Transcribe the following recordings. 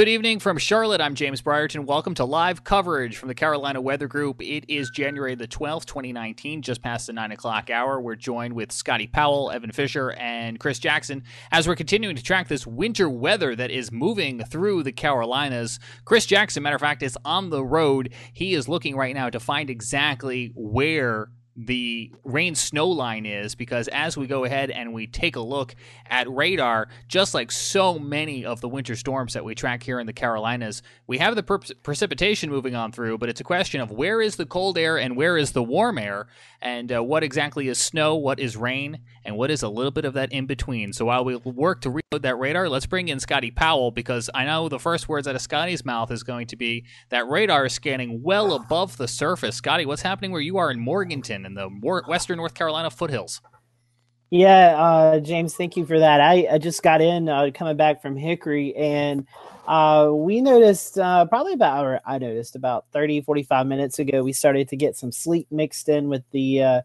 Good evening from Charlotte. I'm James Brierton. Welcome to live coverage from the Carolina Weather Group. It is January the 12th, 2019, just past the 9 o'clock hour. We're joined with Scotty Powell, Evan Fisher, and Chris Jackson as we're continuing to track this winter weather that is moving through the Carolinas. Chris Jackson, matter of fact, is on the road. He is looking right now to find exactly where the rain snow line is because as we go ahead and we take a look at radar, just like so many of the winter storms that we track here in the Carolinas, we have the per- precipitation moving on through, but it's a question of where is the cold air and where is the warm air, and uh, what exactly is snow, what is rain, and what is a little bit of that in between. So while we work to reload that radar, let's bring in Scotty Powell because I know the first words out of Scotty's mouth is going to be that radar is scanning well above the surface. Scotty, what's happening where you are in Morganton in the western North Carolina foothills? Yeah, uh, James, thank you for that. I, I just got in uh, coming back from Hickory, and uh, we noticed uh, probably about, or I noticed about 30, 45 minutes ago, we started to get some sleet mixed in with the uh,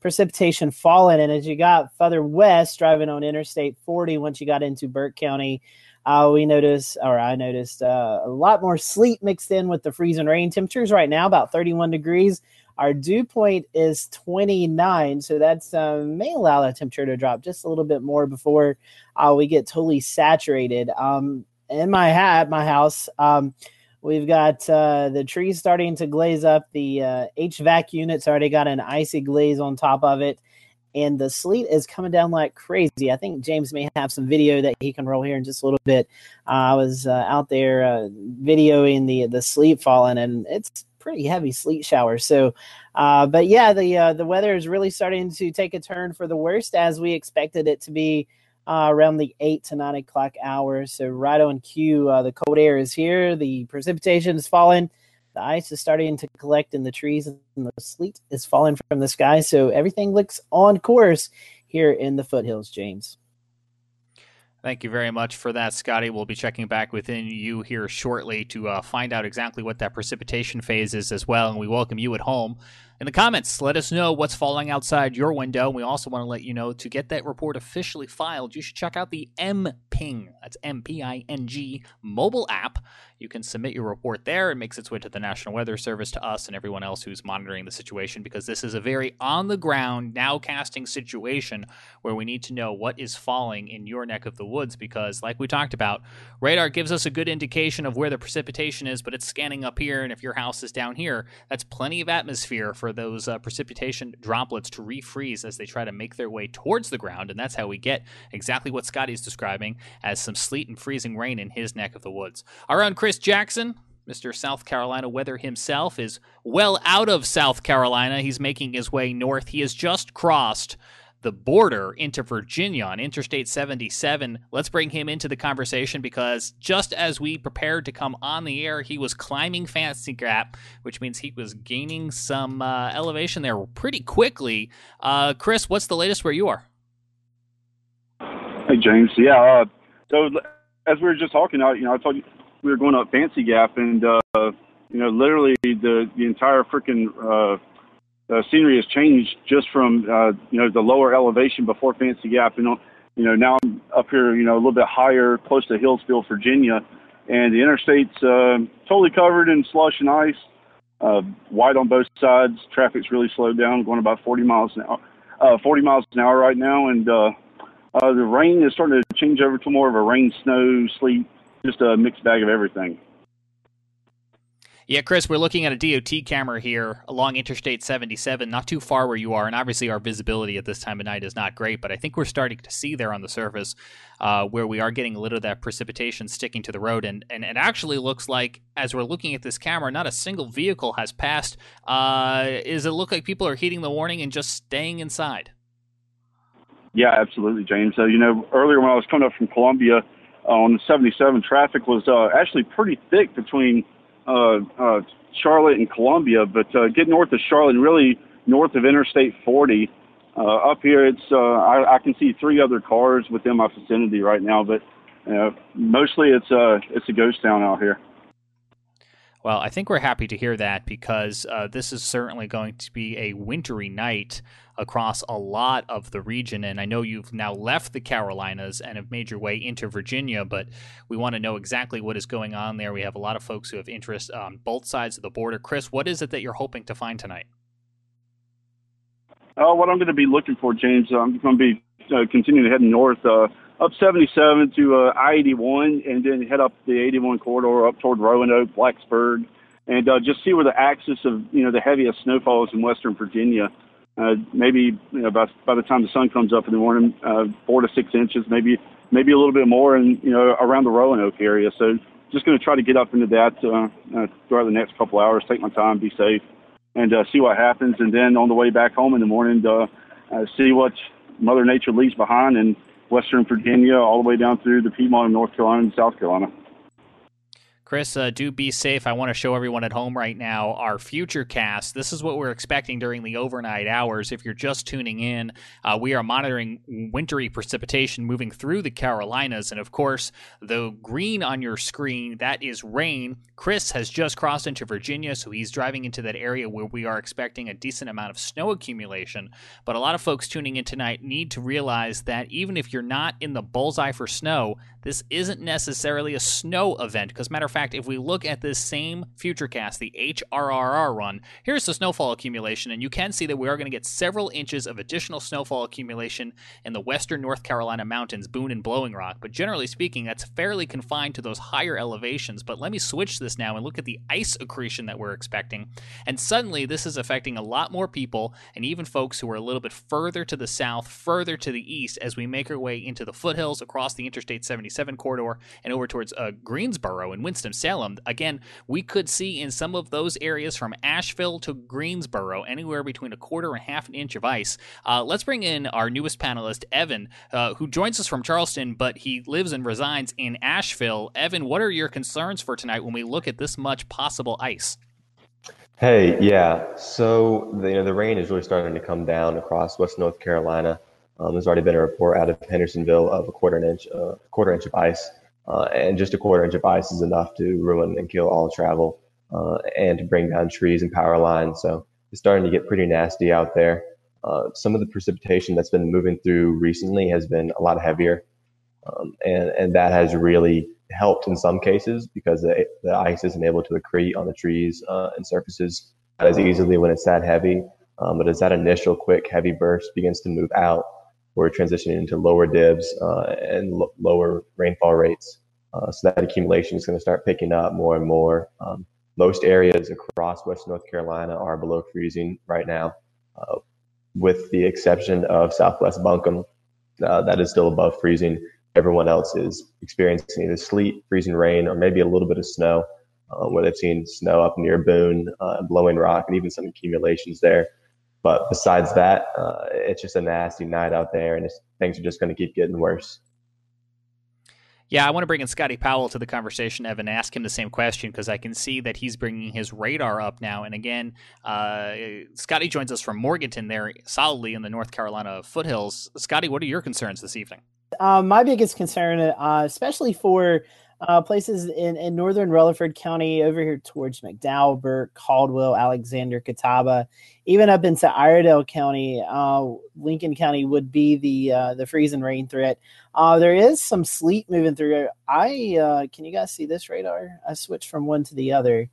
precipitation falling. And as you got further west, driving on Interstate 40, once you got into Burke County, uh, we noticed, or I noticed, uh, a lot more sleet mixed in with the freezing rain. Temperatures right now about 31 degrees. Our dew point is 29, so that's uh, may allow the temperature to drop just a little bit more before uh, we get totally saturated. Um, in my hat, my house, um, we've got uh, the trees starting to glaze up. The uh, HVAC unit's already got an icy glaze on top of it, and the sleet is coming down like crazy. I think James may have some video that he can roll here in just a little bit. Uh, I was uh, out there uh, videoing the the sleet falling, and it's pretty heavy sleet showers. So, uh, but yeah, the uh, the weather is really starting to take a turn for the worst as we expected it to be uh, around the eight to nine o'clock hour. So right on cue, uh, the cold air is here. The precipitation is falling. The ice is starting to collect in the trees, and the sleet is falling from the sky. So everything looks on course here in the foothills, James. Thank you very much for that, Scotty. We'll be checking back within you here shortly to uh, find out exactly what that precipitation phase is as well. And we welcome you at home. In the comments, let us know what's falling outside your window. We also want to let you know to get that report officially filed, you should check out the MPing, that's M P I N G, mobile app. You can submit your report there. It makes its way to the National Weather Service, to us, and everyone else who's monitoring the situation because this is a very on the ground, nowcasting situation where we need to know what is falling in your neck of the woods because, like we talked about, radar gives us a good indication of where the precipitation is, but it's scanning up here. And if your house is down here, that's plenty of atmosphere for those uh, precipitation droplets to refreeze as they try to make their way towards the ground. And that's how we get exactly what Scotty's describing as some sleet and freezing rain in his neck of the woods. Our own Chris Jackson, Mr. South Carolina weather himself, is well out of South Carolina. He's making his way north. He has just crossed the border into Virginia on Interstate 77. Let's bring him into the conversation because just as we prepared to come on the air, he was climbing Fancy Gap, which means he was gaining some uh, elevation there pretty quickly. Uh, Chris, what's the latest where you are? Hey, James. Yeah. Uh, so as we were just talking, I, you know, I told you we were going up Fancy Gap, and uh, you know, literally the the entire freaking uh, the scenery has changed just from uh, you know the lower elevation before Fancy Gap, and you know now I'm up here, you know, a little bit higher, close to Hillsville, Virginia, and the interstate's uh, totally covered in slush and ice, uh, wide on both sides. Traffic's really slowed down, going about 40 miles an hour, uh, 40 miles an hour right now, and uh, uh, the rain is starting to change over to more of a rain, snow, sleet, just a mixed bag of everything. Yeah, Chris, we're looking at a DOT camera here along Interstate 77, not too far where you are, and obviously our visibility at this time of night is not great, but I think we're starting to see there on the surface uh, where we are getting a little of that precipitation sticking to the road, and, and it actually looks like, as we're looking at this camera, not a single vehicle has passed. Uh, does it look like people are heeding the warning and just staying inside? Yeah, absolutely, James. So, you know, earlier when I was coming up from Columbia uh, on the 77, traffic was uh, actually pretty thick between – uh, uh, Charlotte and Columbia, but uh, get north of Charlotte, really north of Interstate 40. Uh, up here, it's uh, I, I can see three other cars within my vicinity right now, but uh, mostly it's uh, it's a ghost town out here. Well, I think we're happy to hear that because uh, this is certainly going to be a wintry night across a lot of the region. And I know you've now left the Carolinas and have made your way into Virginia, but we want to know exactly what is going on there. We have a lot of folks who have interest on both sides of the border. Chris, what is it that you're hoping to find tonight? Uh, what I'm going to be looking for, James, I'm going to be uh, continuing to head north uh, up 77 to uh, I-81, and then head up the 81 corridor up toward Roanoke, Blacksburg, and uh, just see where the axis of you know the heaviest snowfall is in Western Virginia. Uh, maybe you know, by by the time the sun comes up in the morning, uh, four to six inches, maybe maybe a little bit more, and you know around the Roanoke area. So just going to try to get up into that uh, uh, throughout the next couple hours. Take my time, be safe, and uh, see what happens. And then on the way back home in the morning, uh, uh, see what Mother Nature leaves behind in Western Virginia, all the way down through the Piedmont of North Carolina and South Carolina. Chris, uh, do be safe. I want to show everyone at home right now our future cast. This is what we're expecting during the overnight hours. If you're just tuning in, uh, we are monitoring wintry precipitation moving through the Carolinas. And of course, the green on your screen, that is rain. Chris has just crossed into Virginia, so he's driving into that area where we are expecting a decent amount of snow accumulation. But a lot of folks tuning in tonight need to realize that even if you're not in the bullseye for snow, this isn't necessarily a snow event. Because, matter of fact, if we look at this same Futurecast, the HRRR run, here's the snowfall accumulation, and you can see that we are going to get several inches of additional snowfall accumulation in the western North Carolina mountains, Boone and Blowing Rock. But generally speaking, that's fairly confined to those higher elevations. But let me switch this now and look at the ice accretion that we're expecting. And suddenly, this is affecting a lot more people, and even folks who are a little bit further to the south, further to the east, as we make our way into the foothills across the Interstate 77 77 corridor and over towards uh, Greensboro and Winston-Salem. Again, we could see in some of those areas from Asheville to Greensboro anywhere between a quarter and half an inch of ice. Uh, let's bring in our newest panelist, Evan, uh, who joins us from Charleston, but he lives and resides in Asheville. Evan, what are your concerns for tonight when we look at this much possible ice? Hey, yeah. So the, you know the rain is really starting to come down across West North Carolina. Um, there's already been a report out of Hendersonville of a quarter inch, uh, quarter inch of ice, uh, and just a quarter inch of ice is enough to ruin and kill all travel uh, and to bring down trees and power lines. So it's starting to get pretty nasty out there. Uh, some of the precipitation that's been moving through recently has been a lot heavier, um, and and that has really helped in some cases because the, the ice isn't able to accrete on the trees uh, and surfaces as easily when it's that heavy. Um, but as that initial quick heavy burst begins to move out, we're transitioning into lower dibs uh, and lo- lower rainfall rates. Uh, so that accumulation is going to start picking up more and more. Um, most areas across West North Carolina are below freezing right now, uh, with the exception of Southwest Buncombe. Uh, that is still above freezing. Everyone else is experiencing either sleet, freezing rain, or maybe a little bit of snow, uh, where they've seen snow up near Boone, uh, Blowing Rock, and even some accumulations there. But besides that, uh, it's just a nasty night out there, and things are just going to keep getting worse. Yeah, I want to bring in Scotty Powell to the conversation, Evan, ask him the same question because I can see that he's bringing his radar up now. And again, uh, Scotty joins us from Morganton there, solidly in the North Carolina foothills. Scotty, what are your concerns this evening? Uh, my biggest concern, uh, especially for uh, places in, in northern Rutherford County, over here towards McDowell, Burke, Caldwell, Alexander, Catawba, even up into Iredell County, uh, Lincoln County would be the uh, the freeze and rain threat. Uh, there is some sleet moving through. I uh, can you guys see this radar? I switched from one to the other.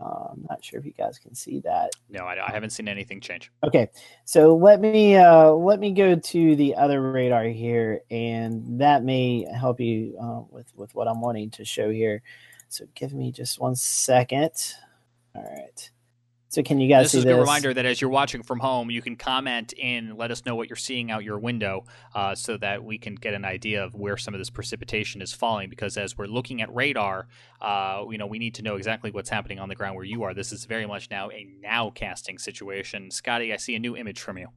Uh, I'm not sure if you guys can see that. No, I, I haven't seen anything change. Okay, so let me uh, let me go to the other radar here, and that may help you uh, with with what I'm wanting to show here. So give me just one second. All right. So can you guys this see is this? a reminder that as you're watching from home, you can comment in, let us know what you're seeing out your window, uh, so that we can get an idea of where some of this precipitation is falling. Because as we're looking at radar, uh, you know, we need to know exactly what's happening on the ground where you are. This is very much now a now casting situation. Scotty, I see a new image from you.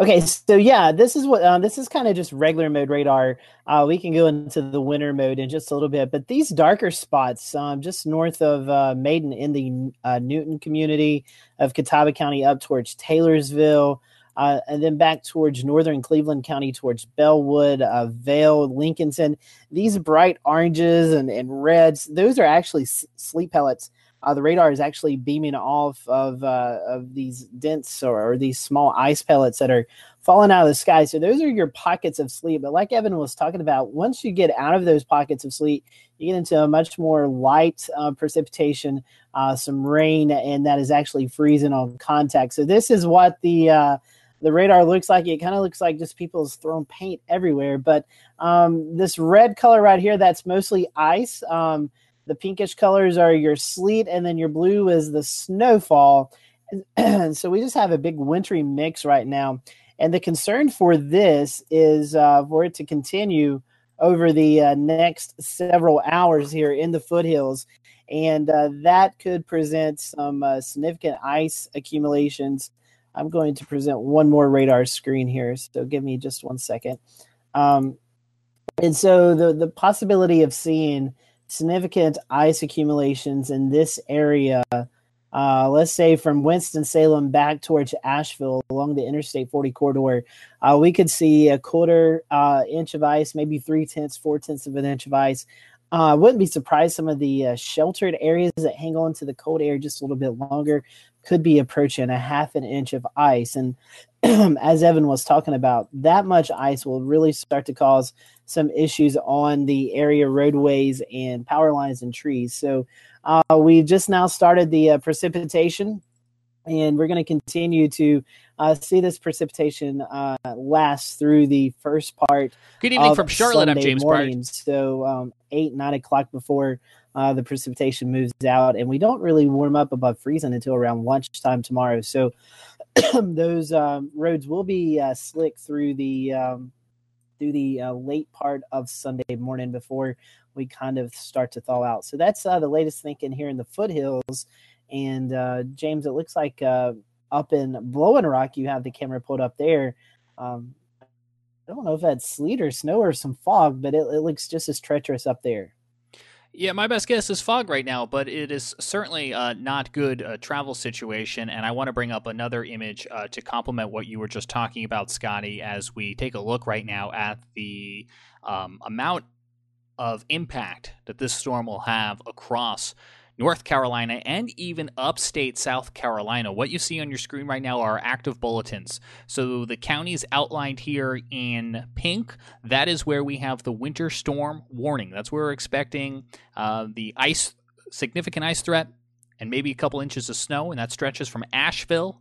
Okay, so yeah, this is what uh, this is kind of just regular mode radar. Uh, we can go into the winter mode in just a little bit, but these darker spots, um, just north of uh, Maiden in the uh, Newton community of Catawba County, up towards Taylorsville, uh, and then back towards northern Cleveland County, towards Belwood, uh, Vale, Lincolnton. These bright oranges and, and reds, those are actually s- sleet pellets uh, the radar is actually beaming off of uh, of these dense or, or, these small ice pellets that are falling out of the sky. So those are your pockets of sleet. But like Evan was talking about, once you get out of those pockets of sleet, you get into a much more light uh, precipitation, uh, some rain, and that is actually freezing on contact. So this is what the uh, the radar looks like. It kind of looks like just people's throwing paint everywhere. But um, this red color right here, that's mostly ice. Um, the pinkish colors are your sleet, and then your blue is the snowfall. so we just have a big wintry mix right now. And the concern for this is uh, for it to continue over the uh, next several hours here in the foothills. And uh, that could present some uh, significant ice accumulations. I'm going to present one more radar screen here. So give me just one second. Um, and so the, the possibility of seeing significant ice accumulations in this area, uh, let's say from Winston-Salem back towards Asheville along the Interstate 40 corridor, uh, we could see a quarter uh, inch of ice, maybe three tenths, four tenths of an inch of ice. I uh, wouldn't be surprised some of the uh, sheltered areas that hang on to the cold air just a little bit longer could be approaching a half an inch of ice. And as Evan was talking about, that much ice will really start to cause some issues on the area roadways and power lines and trees. So uh, we've just now started the uh, precipitation, and we're going to continue to uh, see this precipitation uh, last through the first part. Good evening from Charlotte. Sunday I'm James morning, So um, eight nine o'clock before uh, the precipitation moves out, and we don't really warm up above freezing until around lunchtime tomorrow. So those um, roads will be uh, slick through the um, through the uh, late part of Sunday morning before we kind of start to thaw out. So that's uh, the latest thinking here in the foothills. And uh, James, it looks like uh, up in Blowing Rock, you have the camera pulled up there. Um, I don't know if that's sleet or snow or some fog, but it, it looks just as treacherous up there. Yeah, my best guess is fog right now, but it is certainly uh, not good uh, travel situation. And I want to bring up another image uh, to complement what you were just talking about, Scotty, as we take a look right now at the um, amount of impact that this storm will have across North Carolina, and even upstate South Carolina. What you see on your screen right now are active bulletins. So the counties outlined here in pink, that is where we have the winter storm warning. That's where we're expecting uh, the ice, significant ice threat, and maybe a couple inches of snow, and that stretches from Asheville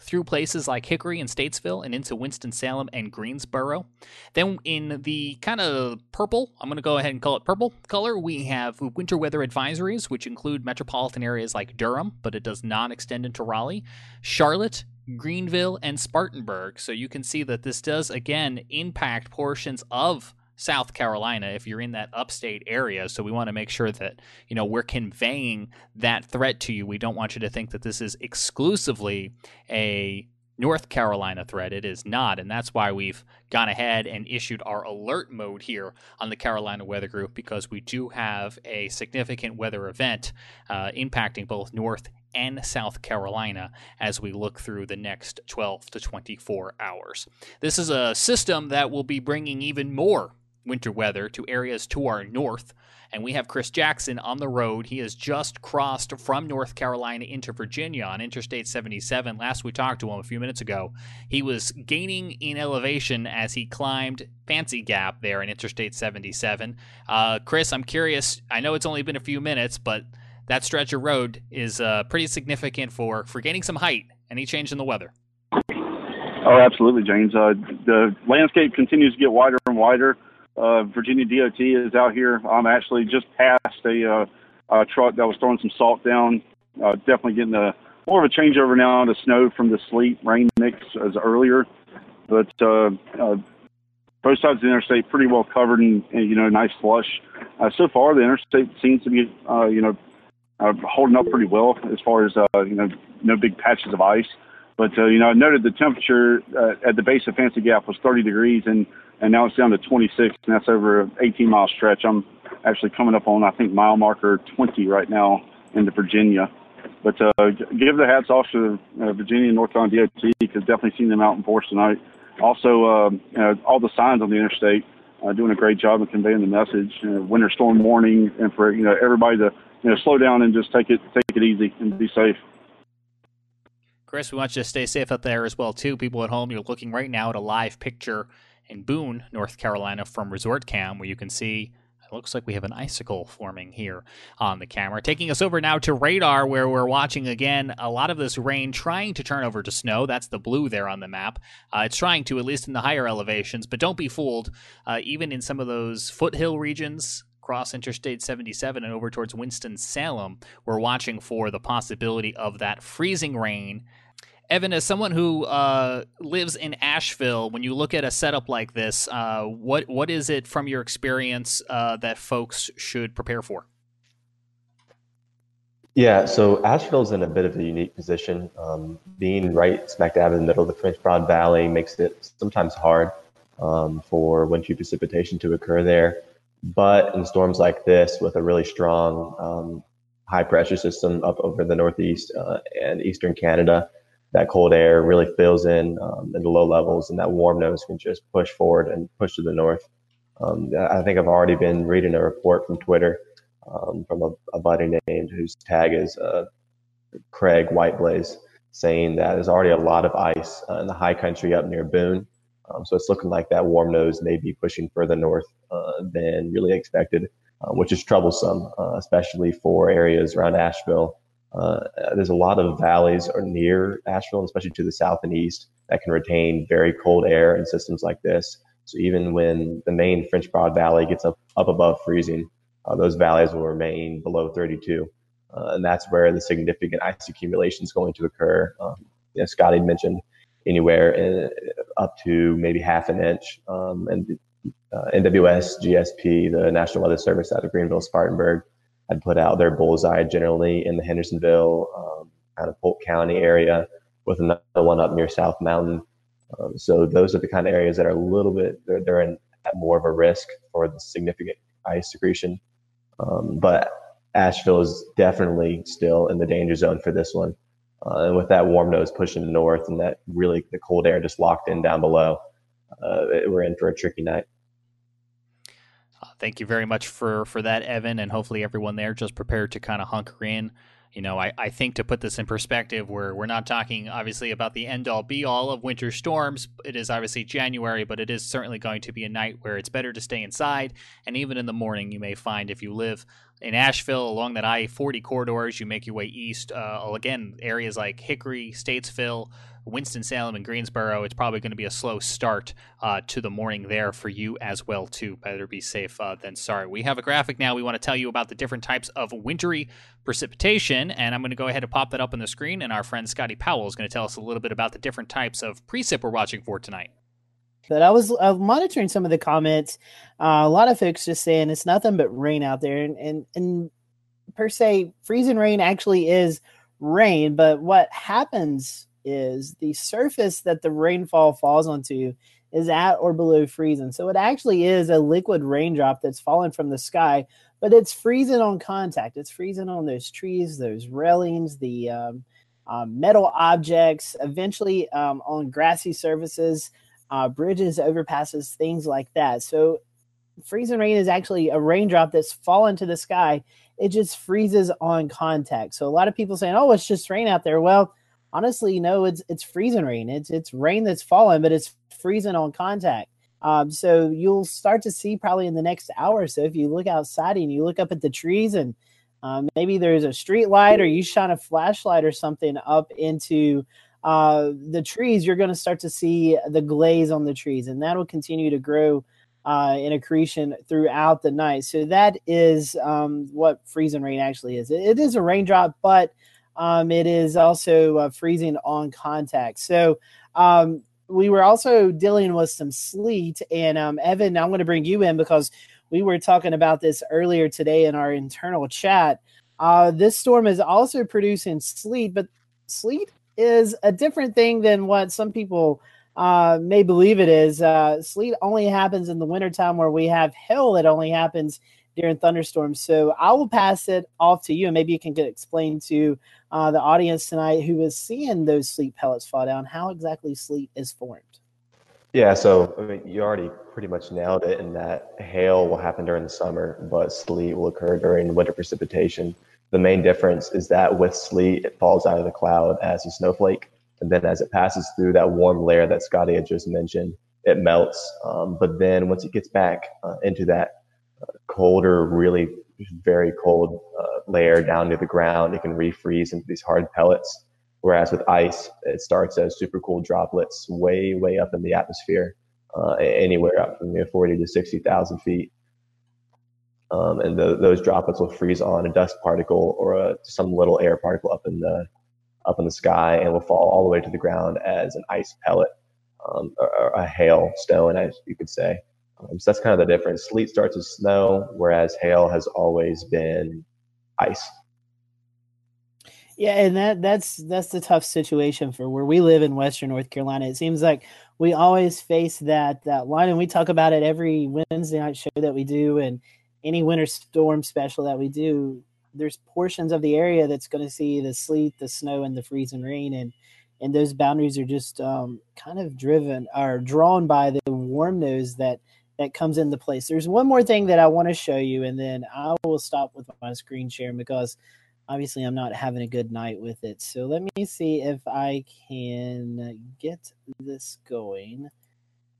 through places like Hickory and Statesville and into Winston-Salem and Greensboro. Then in the kind of purple, I'm going to go ahead and call it purple color, we have winter weather advisories, which include metropolitan areas like Durham, but it does not extend into Raleigh, Charlotte, Greenville, and Spartanburg. So you can see that this does, again, impact portions of South Carolina if you're in that upstate area. So we want to make sure that, you know, we're conveying that threat to you. We don't want you to think that this is exclusively a North Carolina threat. It is not, and that's why we've gone ahead and issued our alert mode here on the Carolina Weather Group because we do have a significant weather event uh, impacting both North and South Carolina as we look through the next 12 to 24 hours. This is a system that will be bringing even more winter weather to areas to our north. And we have Chris Jackson on the road. He has just crossed from North Carolina into Virginia on Interstate 77. Last we talked to him a few minutes ago, he was gaining in elevation as he climbed Fancy Gap there in Interstate 77. Uh, Chris, I'm curious. I know it's only been a few minutes, but that stretch of road is uh, pretty significant for, for gaining some height. Any change in the weather? Oh, absolutely, James. Uh, the landscape continues to get wider and wider. Uh, Virginia DOT is out here. I'm actually just past a, uh, a truck that was throwing some salt down. Uh, definitely getting a more of a changeover now to snow from the sleet rain mix as earlier. But uh, uh, both sides of the interstate pretty well covered and, and you know nice slush. Uh, so far, the interstate seems to be uh, you know uh, holding up pretty well as far as uh, you know no big patches of ice. But uh, you know I noted the temperature uh, at the base of Fancy Gap was 30 degrees and and now it's down to 26, and that's over an 18 mile stretch. I'm actually coming up on, I think, mile marker 20 right now into Virginia. But uh, give the hats off to uh, Virginia and North Carolina DOT because definitely seen them out in force tonight. Also, uh, you know, all the signs on the interstate uh, doing a great job of conveying the message. You know, winter storm warning, and for you know everybody to you know slow down and just take it take it easy and be safe. Chris, we want you to stay safe out there as well too. People at home, you're looking right now at a live picture in Boone, North Carolina, from Resort Cam, where you can see it looks like we have an icicle forming here on the camera. Taking us over now to radar, where we're watching again a lot of this rain trying to turn over to snow. That's the blue there on the map. Uh, it's trying to, at least in the higher elevations, but don't be fooled. Uh, even in some of those foothill regions, across Interstate 77 and over towards Winston-Salem, we're watching for the possibility of that freezing rain Evan, as someone who uh, lives in Asheville, when you look at a setup like this, uh, what what is it from your experience uh, that folks should prepare for? Yeah, so Asheville's in a bit of a unique position. Um, being right smack dab in the middle of the French Broad Valley makes it sometimes hard um, for wintry precipitation to occur there. But in storms like this, with a really strong um, high pressure system up over the northeast uh, and eastern Canada, that cold air really fills in um, in the low levels, and that warm nose can just push forward and push to the north. Um, I think I've already been reading a report from Twitter um, from a, a, buddy named whose tag is uh, Craig Whiteblaze, saying that there's already a lot of ice uh, in the high country up near Boone. Um, so it's looking like that warm nose may be pushing further north uh, than really expected, uh, which is troublesome, uh, especially for areas around Asheville uh, there's a lot of valleys or near Asheville, especially to the south and east, that can retain very cold air in systems like this. So even when the main French Broad Valley gets up, up above freezing, uh, those valleys will remain below 32. Uh, and that's where the significant ice accumulation is going to occur. Um, you know, Scotty mentioned anywhere in, up to maybe half an inch. Um, and uh, NWS, GSP, the National Weather Service out of Greenville, Spartanburg, had put out their bullseye generally in the Hendersonville, um, kind of Polk County area, with another one up near South Mountain. Um, so those are the kind of areas that are a little bit they're, they're in at more of a risk for the significant ice accretion. Um, but Asheville is definitely still in the danger zone for this one. Uh, and with that warm nose pushing north and that really the cold air just locked in down below, uh, we're in for a tricky night. Uh, thank you very much for for that, Evan, and hopefully everyone there just prepared to kind of hunker in. You know, I, I think to put this in perspective, where we're not talking obviously about the end all be all of winter storms. It is obviously January, but it is certainly going to be a night where it's better to stay inside. And even in the morning, you may find if you live in Asheville along that I 40 corridors, you make your way east. Uh, again, areas like Hickory, Statesville, Winston-Salem and Greensboro, it's probably going to be a slow start uh, to the morning there for you as well too. Better be safe uh, than sorry. We have a graphic now. We want to tell you about the different types of wintry precipitation, and I'm going to go ahead and pop that up on the screen. And our friend Scotty Powell is going to tell us a little bit about the different types of precip we're watching for tonight. But I was uh, monitoring some of the comments. Uh, a lot of folks just saying it's nothing but rain out there, and and and per se, freezing rain actually is rain. But what happens is the surface that the rainfall falls onto is at or below freezing. So it actually is a liquid raindrop that's falling from the sky, but it's freezing on contact. It's freezing on those trees, those railings, the um, um, metal objects, eventually um, on grassy surfaces, uh, bridges, overpasses, things like that. So freezing rain is actually a raindrop that's fallen to the sky. It just freezes on contact. So a lot of people saying, "Oh, it's just rain out there." Well, honestly, no, it's it's freezing rain. It's it's rain that's falling, but it's freezing on contact. Um, so you'll start to see probably in the next hour or so if you look outside and you look up at the trees and um, maybe there's a street light or you shine a flashlight or something up into uh, the trees, you're going to start to see the glaze on the trees, and that will continue to grow uh, in accretion throughout the night. So that is um, what freezing rain actually is. It, it is a raindrop, but um, it is also uh, freezing on contact. So um, we were also dealing with some sleet. And um, Evan, I'm going to bring you in because we were talking about this earlier today in our internal chat. Uh, this storm is also producing sleet, but sleet is a different thing than what some people uh, may believe it is. Uh, sleet only happens in the wintertime where we have hail that only happens during thunderstorms. So I will pass it off to you, and maybe you can get explain to uh, the audience tonight who is seeing those sleet pellets fall down how exactly sleet is formed. Yeah, so I mean, you already pretty much nailed it in that hail will happen during the summer, but sleet will occur during winter precipitation. The main difference is that with sleet, it falls out of the cloud as a snowflake, and then as it passes through that warm layer that Scotty had just mentioned, it melts. Um, but then once it gets back uh, into that colder, really very cold uh, layer down to the ground, it can refreeze into these hard pellets. Whereas with ice, it starts as super cool droplets way, way up in the atmosphere, uh, anywhere up from you know, 40 to 60,000 feet. Um, and the, those droplets will freeze on a dust particle or a, some little air particle up in the up in the sky and will fall all the way to the ground as an ice pellet um, or, or, a hail stone, as you could say. Um, so that's kind of the difference. Sleet starts as snow, whereas hail has always been ice. Yeah, and that that's that's the tough situation for where we live in Western North Carolina. It seems like we always face that that line, and we talk about it every Wednesday night show that we do, and any winter storm special that we do. There's portions of the area that's going to see the sleet, the snow, and the freezing rain, and and those boundaries are just um, kind of driven or drawn by the warm nose that that comes into place. There's one more thing that I want to show you, and then I will stop with my screen share because obviously I'm not having a good night with it. So let me see if I can get this going.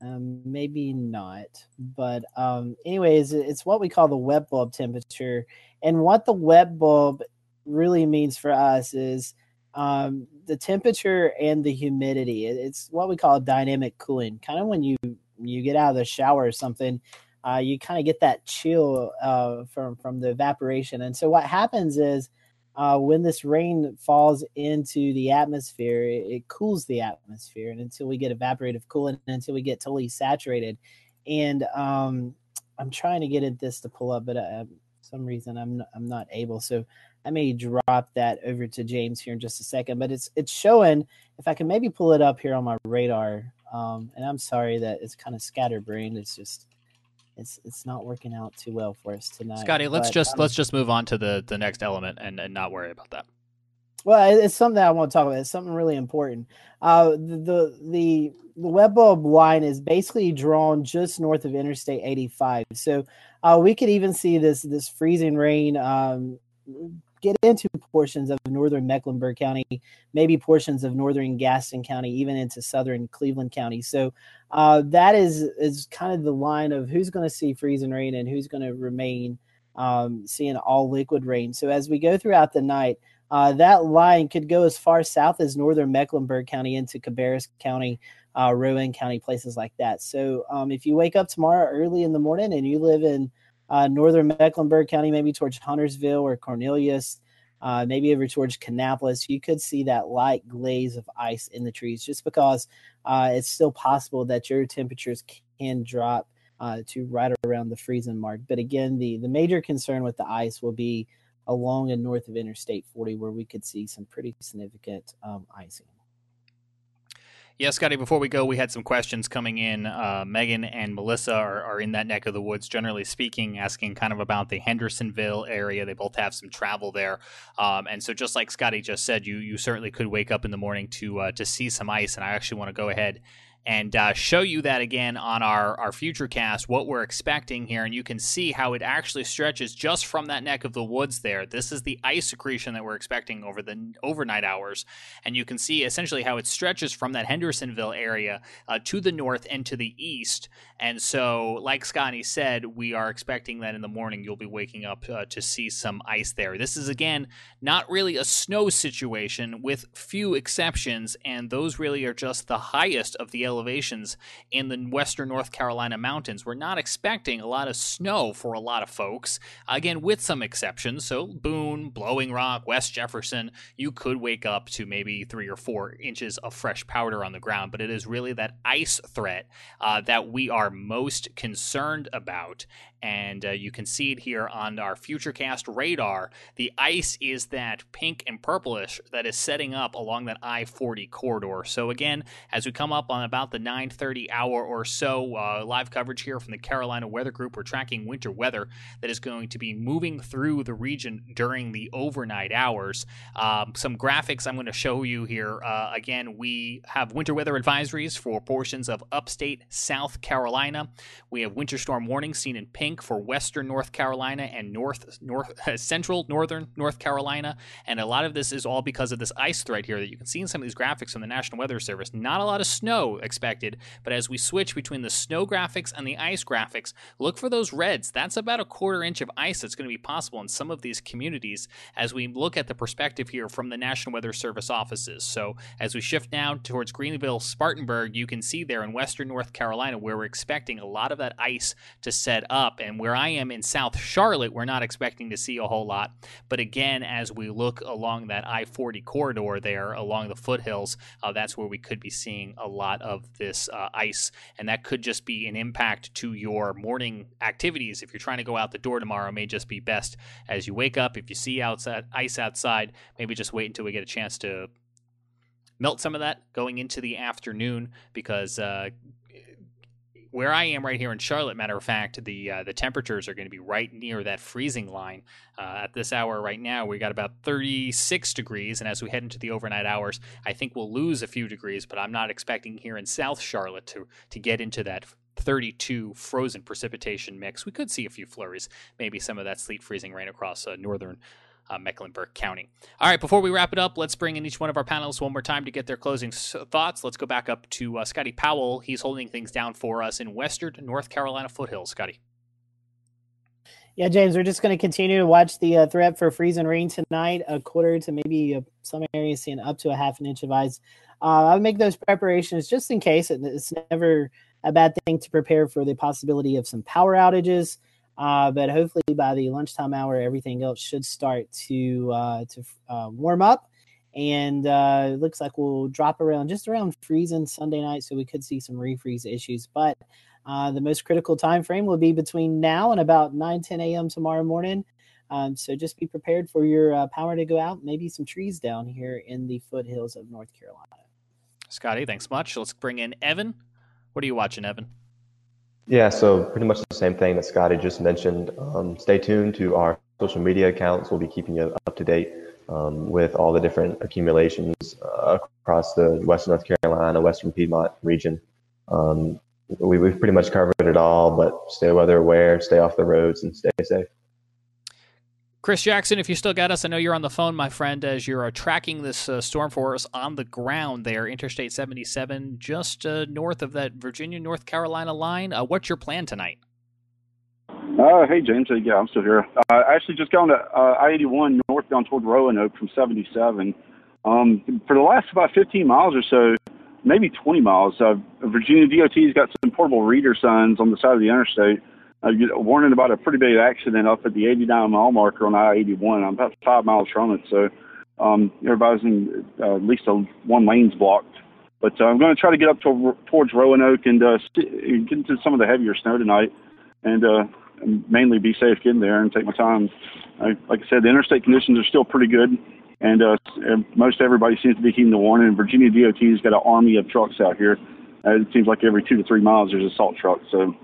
Um, maybe not, but um, anyways, it's what we call the wet bulb temperature, and what the wet bulb really means for us is um, the temperature and the humidity. It's what we call dynamic cooling. Kind of when you you get out of the shower or something, uh, you kind of get that chill uh, from from the evaporation. And so what happens is uh, when this rain falls into the atmosphere, it, it, cools the atmosphere, and until we get evaporative cooling, until we get totally saturated. And um, I'm trying to get it this to pull up, but uh, some reason I'm not, I'm not able. So I may drop that over to James here in just a second. But it's it's showing. If I can maybe pull it up here on my radar. Um, and I'm sorry that it's kind of scatterbrained. It's just it's it's not working out too well for us tonight. Scotty, let's but, just um, let's just move on to the the next element and and not worry about that. Well, it's something I want to talk about. It's something really important. Uh, the the the bulb line is basically drawn just north of Interstate 85. So uh, we could even see this this freezing rain um, get into portions of northern Mecklenburg County, maybe portions of northern Gaston County, even into southern Cleveland County. So uh, that is is kind of the line of who's going to see freezing rain and who's going to remain um, seeing all liquid rain. So as we go throughout the night, uh, that line could go as far south as northern Mecklenburg County into Cabarrus County. Uh, Rowan County, places like that. So, um, if you wake up tomorrow early in the morning and you live in uh, northern Mecklenburg County, maybe towards Huntersville or Cornelius, uh, maybe over towards Kannapolis, you could see that light glaze of ice in the trees just because uh, it's still possible that your temperatures can drop uh, to right around the freezing mark. But again, the, the major concern with the ice will be along and north of Interstate 40, where we could see some pretty significant um, icing. Yeah, Scotty, before we go, we had some questions coming in. Uh, Megan and Melissa are, are, in that neck of the woods, generally speaking, asking kind of about the Hendersonville area. They both have some travel there. Um, and so, just like Scotty just said, you you certainly could wake up in the morning to uh, to see some ice. And I actually want to go ahead and uh, show you that again on our, our future cast, what we're expecting here. And you can see how it actually stretches just from that neck of the woods there. This is the ice accretion that we're expecting over the overnight hours. And you can see essentially how it stretches from that Hendersonville area uh, to the north and to the east. And so, like Scotty said, we are expecting that in the morning you'll be waking up uh, to see some ice there. This is, again, not really a snow situation with few exceptions. And those really are just the highest of the elevations in the western North Carolina mountains. We're not expecting a lot of snow for a lot of folks, again, with some exceptions. So, Boone, Blowing Rock, West Jefferson, you could wake up to maybe three or four inches of fresh powder on the ground, but it is really that ice threat uh, that we are most concerned about. And uh, you can see it here on our Futurecast radar. The ice is that pink and purplish that is setting up along that I-40 corridor. So again, as we come up on about the 9:30 hour or so, uh, live coverage here from the Carolina Weather Group, we're tracking winter weather that is going to be moving through the region during the overnight hours. Um, some graphics I'm going to show you here. Uh, again, we have winter weather advisories for portions of upstate South Carolina. We have winter storm warnings seen in pink for western North Carolina and north north uh, central northern North Carolina, and a lot of this is all because of this ice threat here that you can see in some of these graphics from the National Weather Service. Not a lot of snow expected, but as we switch between the snow graphics and the ice graphics, look for those reds. That's about a quarter inch of ice that's going to be possible in some of these communities as we look at the perspective here from the National Weather Service offices. So as we shift now towards Greenville, Spartanburg, you can see there in western North Carolina where we're expecting a lot of that ice to set up. And where I am in South Charlotte, we're not expecting to see a whole lot. But again, as we look along that I 40 corridor there along the foothills, uh, that's where we could be seeing a lot of this uh, ice. And that could just be an impact to your morning activities. If you're trying to go out the door tomorrow, may just be best as you wake up. If you see outside ice outside, maybe just wait until we get a chance to melt some of that going into the afternoon because uh, where I am right here in Charlotte, matter of fact, the uh, the temperatures are going to be right near that freezing line. Uh, at this hour right now, we got about 36 degrees, and as we head into the overnight hours, I think we'll lose a few degrees. But I'm not expecting here in South Charlotte to to get into that 32 frozen precipitation mix. We could see a few flurries, maybe some of that sleet freezing rain across uh, northern uh, Mecklenburg County. All right, before we wrap it up, let's bring in each one of our panelists one more time to get their closing thoughts. Let's go back up to uh, Scotty Powell. He's holding things down for us in Western North Carolina foothills. Scotty. Yeah, James, we're just going to continue to watch the uh, threat for freeze and rain tonight, a quarter to maybe uh, some areas seeing up to a half an inch of ice. Uh, I'll make those preparations just in case. It's never a bad thing to prepare for the possibility of some power outages. Uh, but hopefully by the lunchtime hour, everything else should start to uh, to uh, warm up, and uh, it looks like we'll drop around just around freezing Sunday night, so we could see some refreeze issues. But uh, the most critical time frame will be between now and about 9 10 a.m. tomorrow morning. Um, so just be prepared for your uh, power to go out. Maybe some trees down here in the foothills of North Carolina. Scotty, thanks much. Let's bring in Evan. What are you watching, Evan? Yeah, so pretty much the same thing that Scotty just mentioned. Um, stay tuned to our social media accounts. We'll be keeping you up to date um, with all the different accumulations uh, across the Western North Carolina, Western Piedmont region. Um, we, we've pretty much covered it all, but stay weather aware, stay off the roads, and stay safe. Chris Jackson, if you still got us, I know you're on the phone, my friend, as you're uh, tracking this uh, storm for us on the ground there, Interstate 77, just uh, north of that Virginia North Carolina line. Uh, what's your plan tonight? Uh, hey, James. yeah, I'm still here. Uh, I actually just got on I 81 northbound toward Roanoke from 77. Um, for the last about 15 miles or so, maybe 20 miles, Virginia DOT's got some portable reader signs on the side of the interstate uh, warning about a pretty big accident up at the 89 mile marker on I-81. I'm about five miles from it, so um, everybody's in uh, at least a, one lane's blocked. But uh, I'm going to try to get up to, towards Roanoke and uh, get into some of the heavier snow tonight, and, uh, mainly be safe getting there and take my time. I, like I said, the interstate conditions are still pretty good, and uh, most everybody seems to be heeding the warning. Virginia DOT's got an army of trucks out here. Uh, it seems like every two to three miles there's a salt truck, so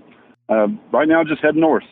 uh, right now, just head north.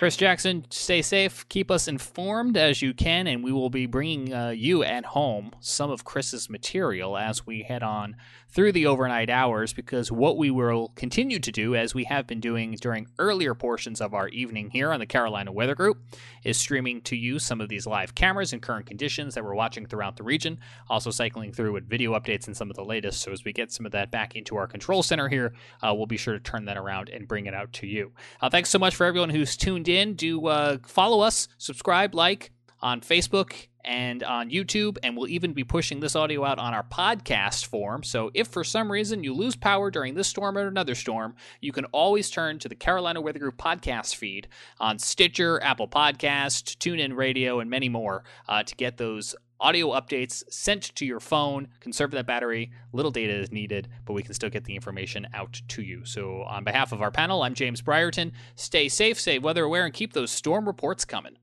Chris Jackson, stay safe. Keep us informed as you can, and we will be bringing uh, you at home some of Chris's material as we head on through the overnight hours because what we will continue to do, as we have been doing during earlier portions of our evening here on the Carolina Weather Group, is streaming to you some of these live cameras and current conditions that we're watching throughout the region. Also, cycling through with video updates and some of the latest. So, as we get some of that back into our control center here, uh, we'll be sure to turn that around and bring it out to you. Uh, thanks so much for everyone who's tuned in. Do uh, follow us, subscribe, like on Facebook and on YouTube, and we'll even be pushing this audio out on our podcast form. So if for some reason you lose power during this storm or another storm, you can always turn to the Carolina Weather Group podcast feed on Stitcher, Apple Podcast, TuneIn Radio, and many more uh, to get those audio updates sent to your phone. Conserve that battery. Little data is needed, but we can still get the information out to you. So, on behalf of our panel, I'm James Brierton. Stay safe, stay weather aware, and keep those storm reports coming.